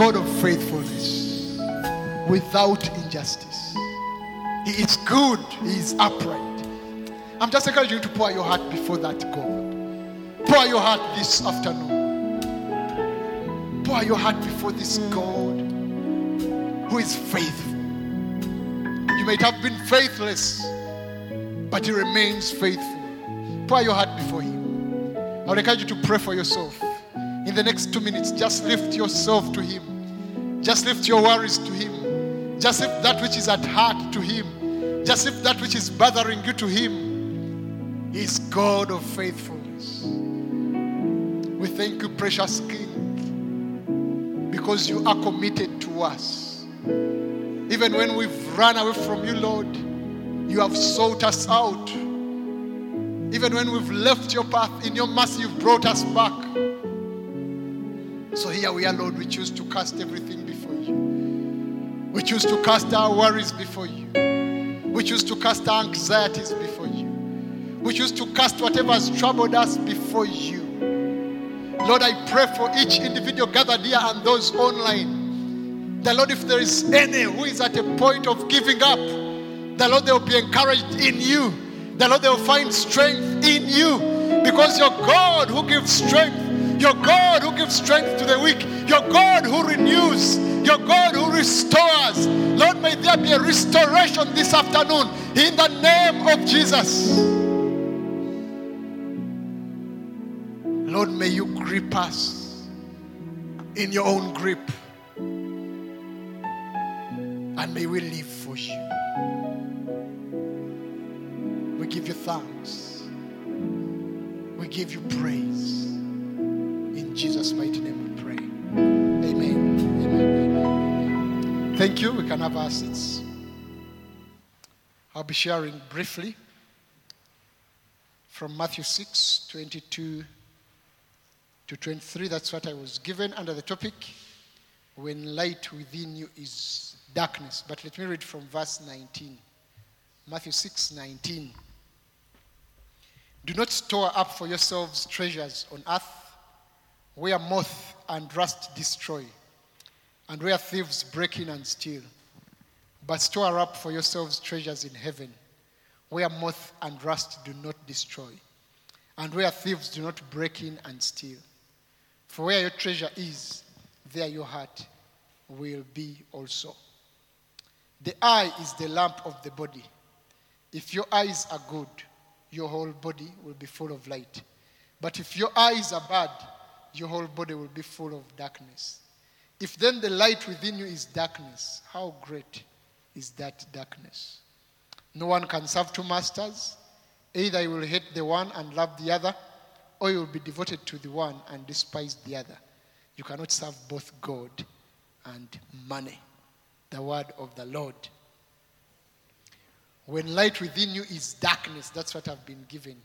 God of faithfulness without injustice. He is good, He is upright. I'm just encouraging you to pour your heart before that God. Pour your heart this afternoon. Pour your heart before this God who is faithful. You might have been faithless, but He remains faithful. Pour your heart before Him. I would encourage you to pray for yourself. In the next two minutes, just lift yourself to Him. Just lift your worries to Him. Just lift that which is at heart to Him. Just lift that which is bothering you to Him. He is God of faithfulness. We thank you, precious King, because you are committed to us. Even when we've run away from you, Lord, you have sought us out. Even when we've left your path, in your mercy, you've brought us back. So here we are, Lord. We choose to cast everything before. We choose to cast our worries before you. We choose to cast our anxieties before you. We choose to cast whatever has troubled us before you. Lord, I pray for each individual gathered here and those online. The Lord, if there is any who is at a point of giving up, the Lord, they will be encouraged in you. The Lord, they will find strength in you because you're God who gives strength. You're God who gives strength to the weak. You're God who renews. You're God who restores. Lord, may there be a restoration this afternoon in the name of Jesus. Lord, may you grip us in your own grip. And may we live for you. We give you thanks. We give you praise. Jesus' mighty name we pray. Amen. Amen. Amen. Thank you. We can have our seats. I'll be sharing briefly from Matthew 6 22 to 23. That's what I was given under the topic When light within you is darkness. But let me read from verse 19. Matthew 6 19. Do not store up for yourselves treasures on earth where moth and rust destroy, and where thieves break in and steal. But store up for yourselves treasures in heaven, where moth and rust do not destroy, and where thieves do not break in and steal. For where your treasure is, there your heart will be also. The eye is the lamp of the body. If your eyes are good, your whole body will be full of light. But if your eyes are bad, your whole body will be full of darkness. If then the light within you is darkness, how great is that darkness? No one can serve two masters. Either you will hate the one and love the other, or you will be devoted to the one and despise the other. You cannot serve both God and money. The word of the Lord. When light within you is darkness, that's what I've been given.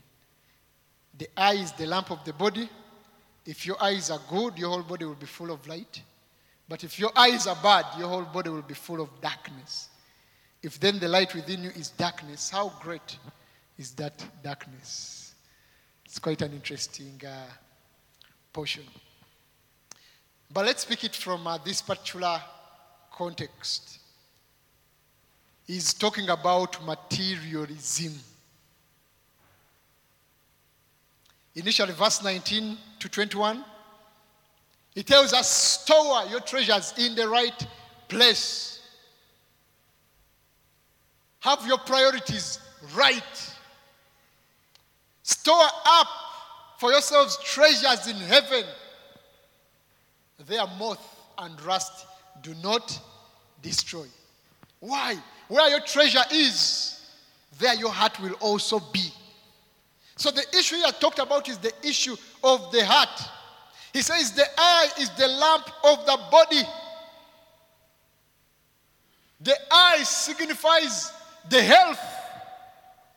The eye is the lamp of the body. If your eyes are good, your whole body will be full of light. But if your eyes are bad, your whole body will be full of darkness. If then the light within you is darkness, how great is that darkness? It's quite an interesting uh, portion. But let's pick it from uh, this particular context. He's talking about materialism. Initially, verse 19 to 21, he tells us, store your treasures in the right place. Have your priorities right. Store up for yourselves treasures in heaven. There moth and rust do not destroy. Why? Where your treasure is, there your heart will also be. So the issue here talked about is the issue of the heart. He says the eye is the lamp of the body. The eye signifies the health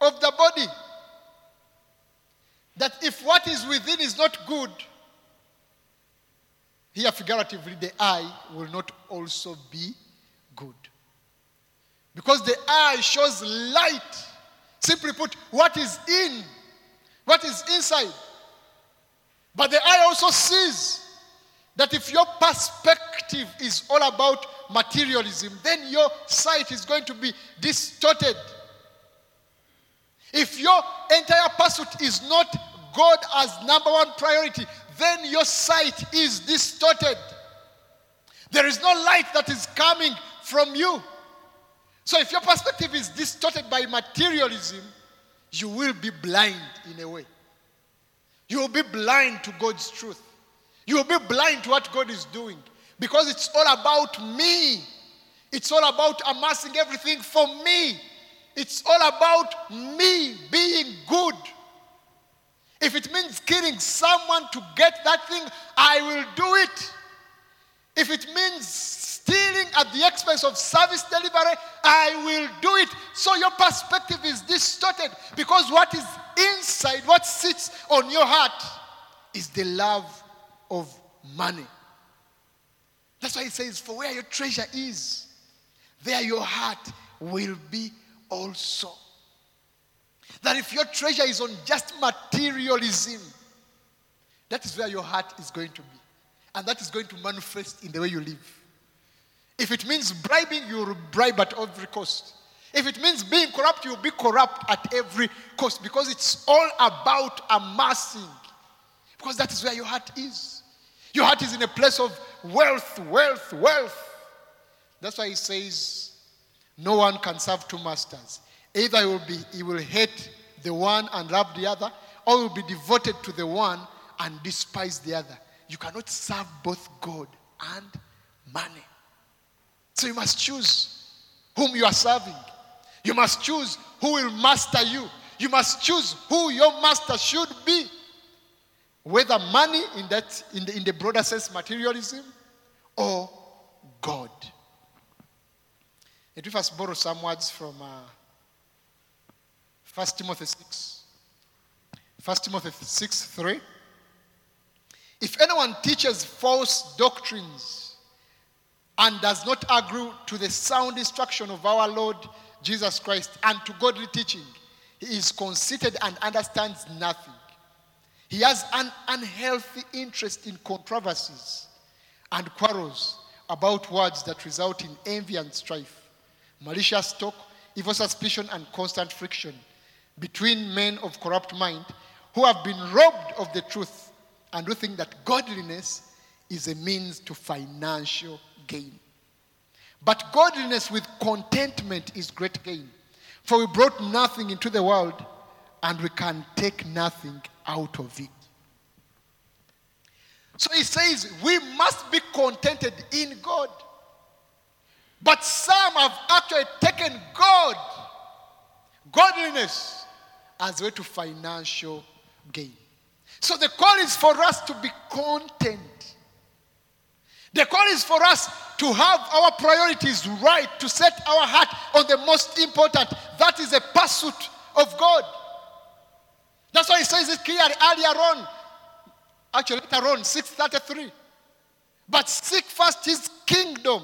of the body. That if what is within is not good, here figuratively, the eye will not also be good. Because the eye shows light. Simply put, what is in, what is inside. But the eye also sees. that if your perspective is all about materialism, then your sight is going to be distorted. If your entire pursuit is not God as number one priority, then your sight is distorted. There is no light that is coming from you. So if your perspective is distorted by materialism, you will be blind in a way. You will be blind to God's truth. You will be blind to what God is doing because it's all about me. It's all about amassing everything for me. It's all about me being good. If it means killing someone to get that thing, I will do it. If it means stealing at the expense of service delivery, I will do it. So your perspective is distorted because what is inside, what sits on your heart, is the love of money. That's why it says, For where your treasure is, there your heart will be also. That if your treasure is on just materialism, that is where your heart is going to be. And that is going to manifest in the way you live. If it means bribing, you will bribe at every cost. If it means being corrupt, you'll be corrupt at every cost because it's all about amassing. Because that is where your heart is. Your heart is in a place of wealth, wealth, wealth. That's why he says, no one can serve two masters. Either he will, be, he will hate the one and love the other, or he will be devoted to the one and despise the other. You cannot serve both God and money. So you must choose whom you are serving. You must choose who will master you. You must choose who your master should be. Whether money in, that, in, the, in the broader sense, materialism, or God. Let me first borrow some words from uh, 1 Timothy 6. 1 Timothy 6 3. If anyone teaches false doctrines and does not agree to the sound instruction of our Lord Jesus Christ and to godly teaching, he is conceited and understands nothing. He has an unhealthy interest in controversies and quarrels about words that result in envy and strife, malicious talk, evil suspicion, and constant friction between men of corrupt mind who have been robbed of the truth and who think that godliness is a means to financial gain. But godliness with contentment is great gain. For we brought nothing into the world and we can take nothing out of it. So he says we must be contented in God. But some have actually taken God, godliness, as a way to financial gain. So the call is for us to be content. The call is for us to have our priorities right, to set our heart on the most important. That is a pursuit of God. That's why he says it clearly earlier on. Actually, later on, 633. But seek first his kingdom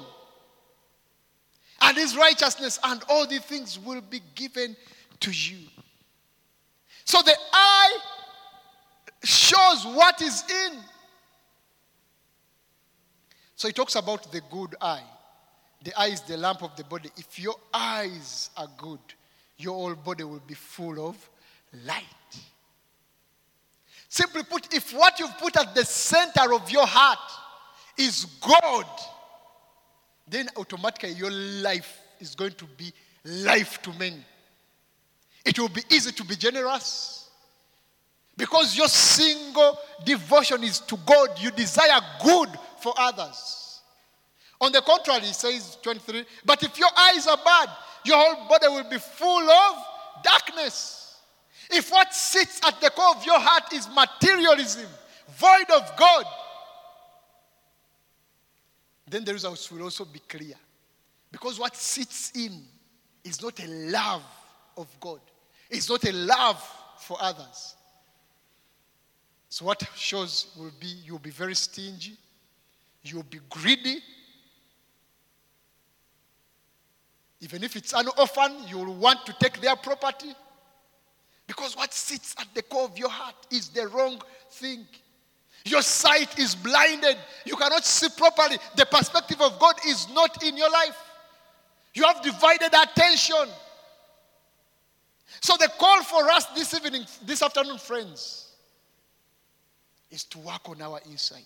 and his righteousness, and all the things will be given to you. So the eye shows what is in. So he talks about the good eye. The eye is the lamp of the body. If your eyes are good, your whole body will be full of light. Simply put, if what you've put at the center of your heart is God, then automatically your life is going to be life to many. It will be easy to be generous because your single devotion is to God. You desire good for others. On the contrary, he says 23, but if your eyes are bad, your whole body will be full of darkness. If what sits at the core of your heart is materialism, void of God, then the results will also be clear. Because what sits in is not a love of God, it's not a love for others. So, what shows will be you'll be very stingy, you'll be greedy. Even if it's an orphan, you'll want to take their property. Because what sits at the core of your heart is the wrong thing. Your sight is blinded. You cannot see properly. The perspective of God is not in your life. You have divided attention. So the call for us this evening, this afternoon, friends, is to work on our inside.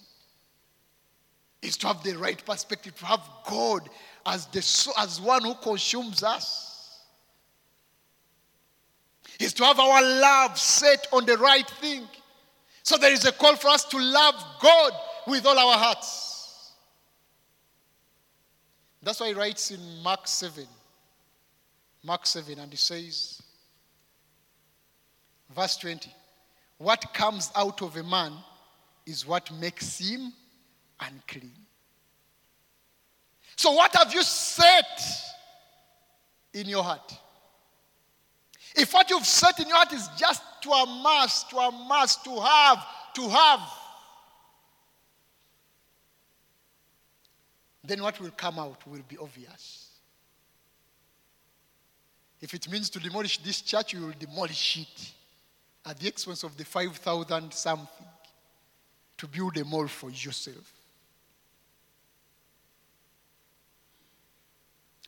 Is to have the right perspective, to have God as the as one who consumes us. Is to have our love set on the right thing. So there is a call for us to love God with all our hearts. That's why he writes in Mark 7. Mark 7, and he says, verse 20, What comes out of a man is what makes him unclean. So, what have you said in your heart? If what you've said in your heart is just to amass, to amass, to have, to have, then what will come out will be obvious. If it means to demolish this church, you will demolish it at the expense of the 5,000 something to build a mall for yourself.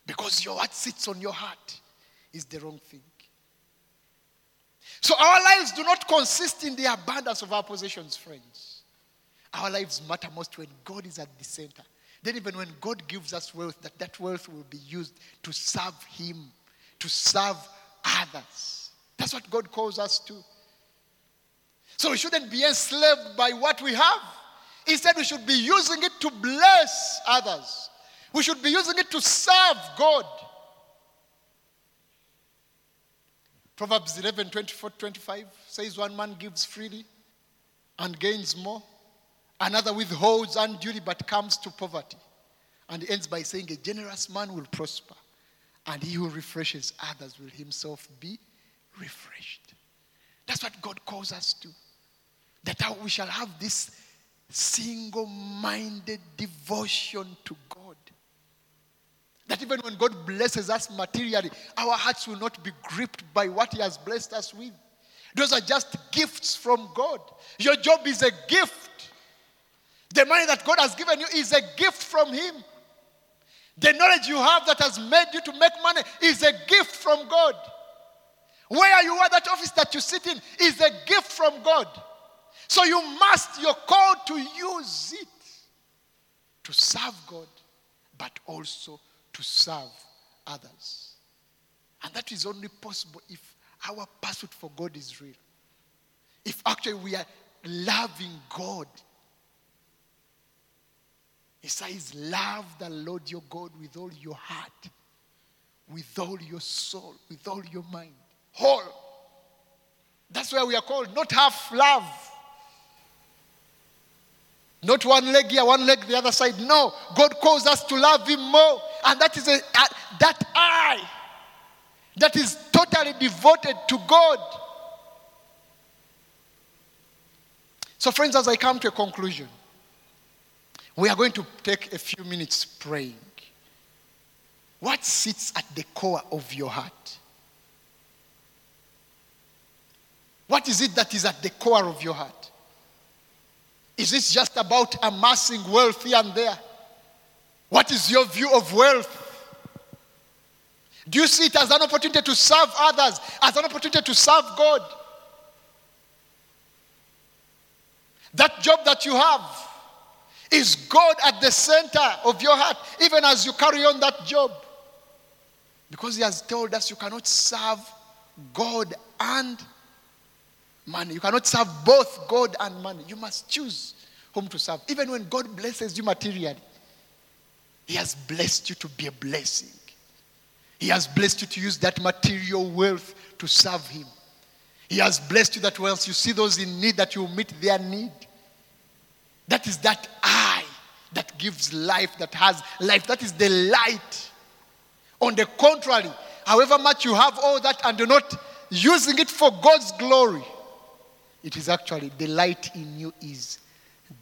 Because your what sits on your heart is the wrong thing. So our lives do not consist in the abundance of our possessions, friends. Our lives matter most when God is at the center. Then, even when God gives us wealth, that that wealth will be used to serve Him, to serve others. That's what God calls us to. So we shouldn't be enslaved by what we have. Instead, we should be using it to bless others. We should be using it to serve God. Proverbs 11 24 25 says, One man gives freely and gains more, another withholds unduly but comes to poverty. And ends by saying, A generous man will prosper, and he who refreshes others will himself be refreshed. That's what God calls us to. That we shall have this single minded devotion to God. That even when God blesses us materially, our hearts will not be gripped by what He has blessed us with. Those are just gifts from God. Your job is a gift. The money that God has given you is a gift from Him. The knowledge you have that has made you to make money is a gift from God. Where you are, that office that you sit in, is a gift from God. So you must, you're called to use it to serve God, but also to serve others. And that is only possible if our pursuit for God is real. If actually we are loving God. He says, Love the Lord your God with all your heart, with all your soul, with all your mind. Whole. That's where we are called, not half love. Not one leg here, one leg the other side. No, God calls us to love Him more. And that is a, that I that is totally devoted to God. So, friends, as I come to a conclusion, we are going to take a few minutes praying. What sits at the core of your heart? What is it that is at the core of your heart? Is this just about amassing wealth here and there? What is your view of wealth? Do you see it as an opportunity to serve others, as an opportunity to serve God? That job that you have, is God at the center of your heart, even as you carry on that job? Because He has told us you cannot serve God and money. You cannot serve both God and money. You must choose whom to serve. Even when God blesses you materially, He has blessed you to be a blessing. He has blessed you to use that material wealth to serve Him. He has blessed you that once you see those in need, that you meet their need. That is that eye that gives life, that has life. That is the light. On the contrary, however much you have all that and you're not using it for God's glory, it is actually the light in you is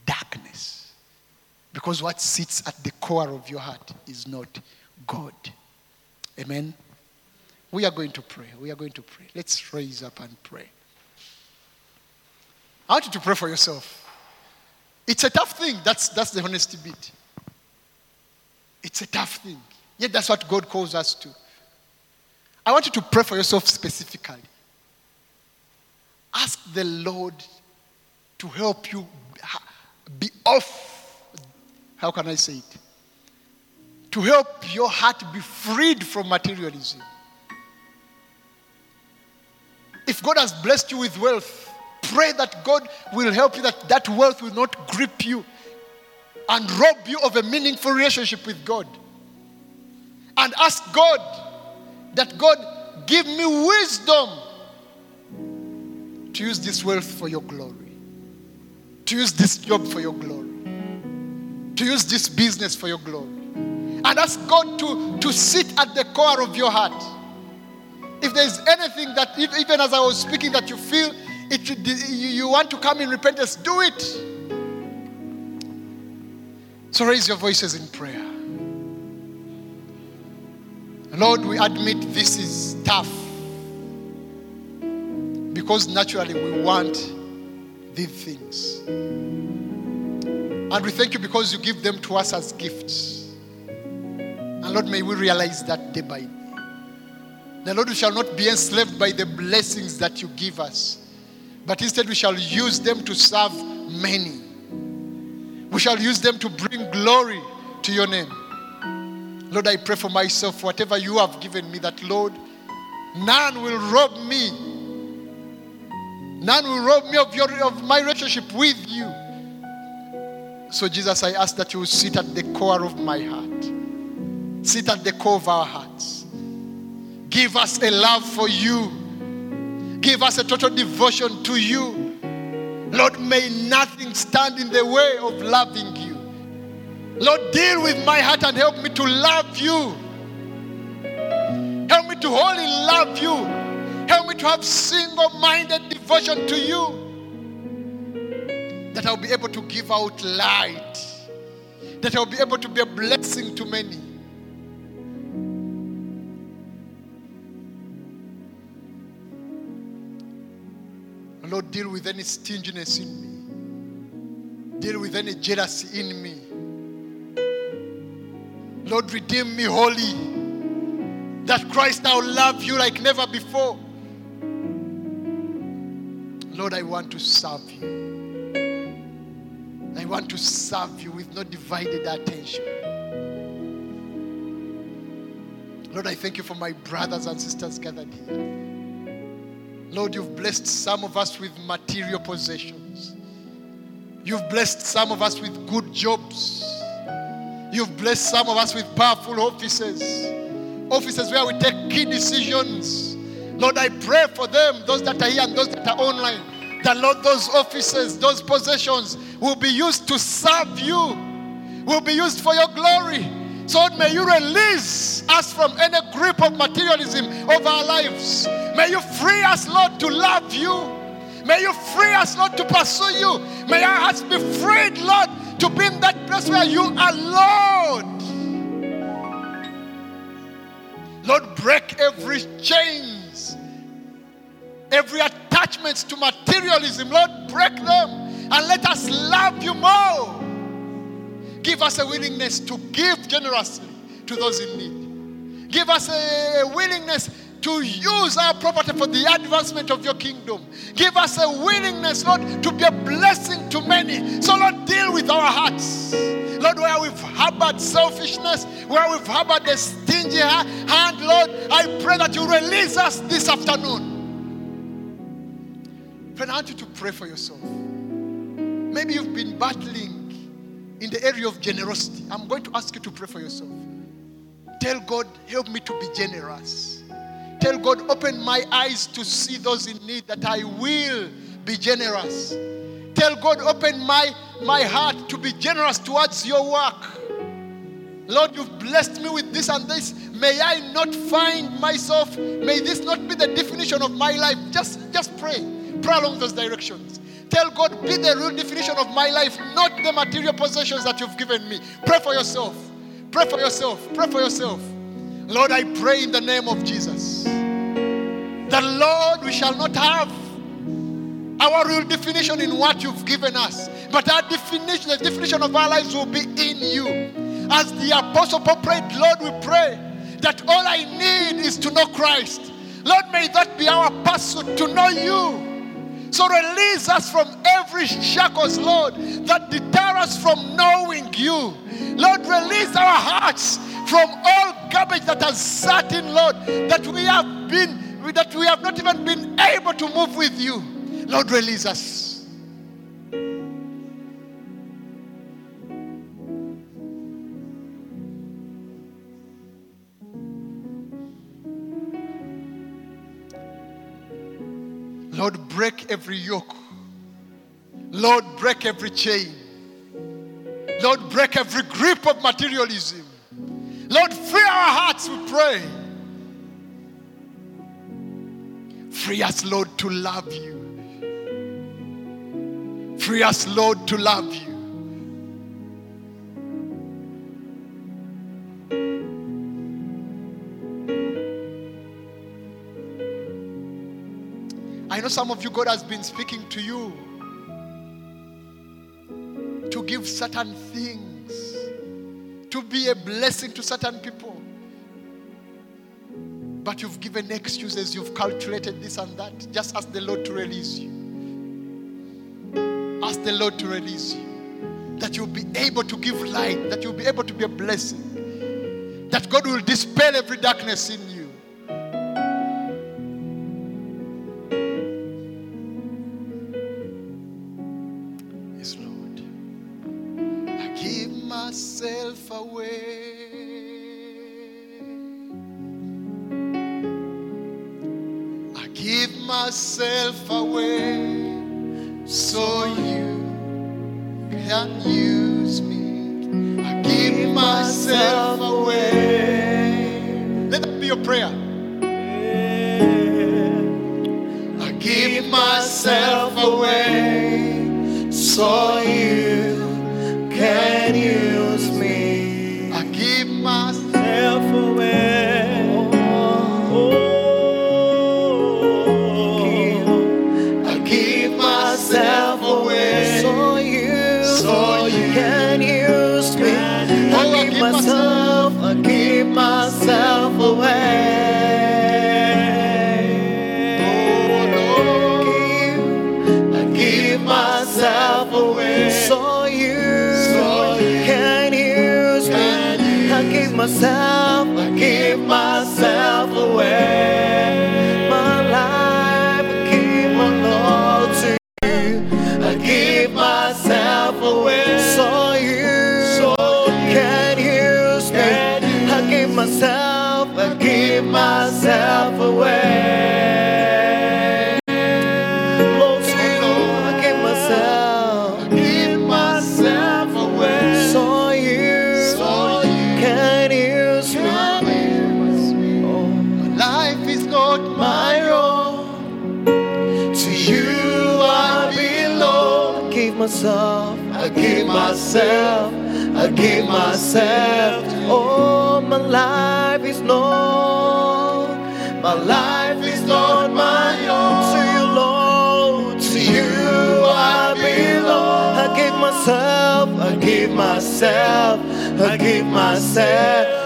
darkness. Because what sits at the core of your heart is not God. Amen. We are going to pray. We are going to pray. Let's raise up and pray. I want you to pray for yourself. It's a tough thing. That's, that's the honesty bit. It's a tough thing. Yet that's what God calls us to. I want you to pray for yourself specifically. Ask the Lord to help you be off. How can I say it? To help your heart be freed from materialism. If God has blessed you with wealth, pray that God will help you, that that wealth will not grip you and rob you of a meaningful relationship with God. And ask God that God give me wisdom to use this wealth for your glory, to use this job for your glory, to use this business for your glory. And ask God to, to sit at the core of your heart. If there's anything that, even as I was speaking, that you feel it, you want to come in repentance, do it. So raise your voices in prayer. Lord, we admit this is tough because naturally we want these things. And we thank you because you give them to us as gifts. And Lord, may we realize that day by day. The Lord, we shall not be enslaved by the blessings that you give us, but instead we shall use them to serve many. We shall use them to bring glory to your name. Lord, I pray for myself, whatever you have given me, that Lord, none will rob me. None will rob me of, your, of my relationship with you. So, Jesus, I ask that you sit at the core of my heart, sit at the core of our hearts. Give us a love for you, give us a total devotion to you. Lord, may nothing stand in the way of loving you. Lord, deal with my heart and help me to love you. Help me to wholly love you. Help me to have single minded devotion to you. That I'll be able to give out light. That I'll be able to be a blessing to many. Lord, deal with any stinginess in me. Deal with any jealousy in me. Lord, redeem me wholly. That Christ now love you like never before. Lord, I want to serve you. I want to serve you with no divided attention. Lord, I thank you for my brothers and sisters gathered here. Lord, you've blessed some of us with material possessions. You've blessed some of us with good jobs. You've blessed some of us with powerful offices, offices where we take key decisions. Lord, I pray for them, those that are here and those that are online, that Lord, those offices, those possessions will be used to serve you, will be used for your glory. So, may you release us from any grip of materialism of our lives. May you free us, Lord, to love you. May you free us, Lord, to pursue you. May our hearts be freed, Lord, to be in that place where you are Lord. Lord, break every chains, every attachments to materialism. Lord, break them and let us love you more. Give us a willingness to give generously to those in need. Give us a willingness to use our property for the advancement of your kingdom. Give us a willingness, Lord, to be a blessing to many. So, Lord, deal with our hearts. Lord, where we've harbored selfishness, where we've harbored a stingy hand, Lord, I pray that you release us this afternoon. I want you to pray for yourself. Maybe you've been battling in the area of generosity. I'm going to ask you to pray for yourself. Tell God, help me to be generous. Tell God, open my eyes to see those in need that I will be generous. Tell God, open my, my heart to be generous towards your work. Lord, you've blessed me with this and this. May I not find myself, may this not be the definition of my life. Just, just pray. Pray along those directions. Tell God, be the real definition of my life, not the material possessions that you've given me. Pray for yourself. Pray for yourself. Pray for yourself. Lord, I pray in the name of Jesus The Lord, we shall not have our real definition in what you've given us. But our definition, the definition of our lives will be in you. As the Apostle Paul prayed, Lord, we pray that all I need is to know Christ. Lord, may that be our pursuit to know you. So release us from every shackles, Lord, that deter us from knowing you. Lord, release our hearts from all garbage that has sat in, Lord, that we have been, that we have not even been able to move with you. Lord, release us. Lord, break every yoke. Lord, break every chain. Lord, break every grip of materialism. Lord, free our hearts, we pray. Free us, Lord, to love you. Free us, Lord, to love you. Some of you, God has been speaking to you to give certain things, to be a blessing to certain people. But you've given excuses, you've calculated this and that. Just ask the Lord to release you. Ask the Lord to release you. That you'll be able to give light, that you'll be able to be a blessing. That God will dispel every darkness in you. Myself, I give myself, I give myself. Oh, my life is not, my life is not my own. To you, Lord, to you I belong. I give myself, I give myself, I give myself.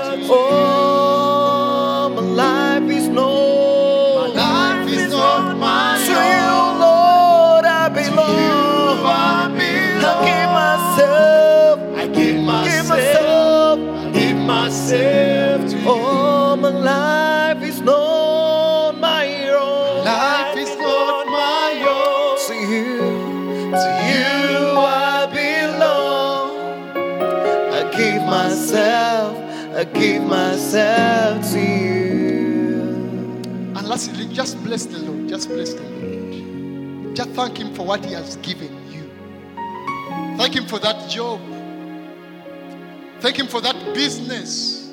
Give myself to you. And lastly, just bless the Lord. Just bless the Lord. Just thank Him for what He has given you. Thank Him for that job. Thank Him for that business.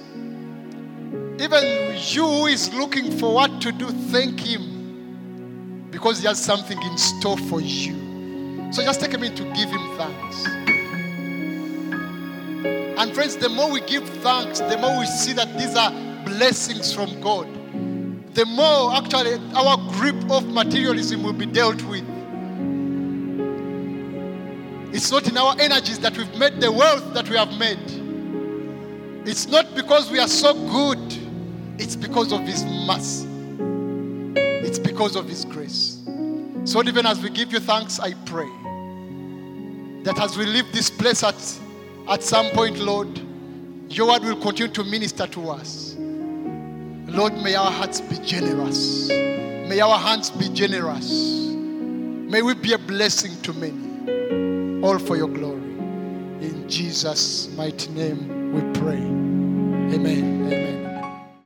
Even you who is looking for what to do, thank Him because He has something in store for you. So just take a minute to give Him thanks. And friends, the more we give thanks, the more we see that these are blessings from God the more actually our grip of materialism will be dealt with. It's not in our energies that we've made the wealth that we have made. It's not because we are so good, it's because of His mercy. It's because of His grace. So, even as we give you thanks, I pray that as we leave this place at, at some point, Lord, your word will continue to minister to us. Lord, may our hearts be generous. May our hands be generous. May we be a blessing to many. All for your glory. In Jesus' mighty name we pray. Amen. Amen.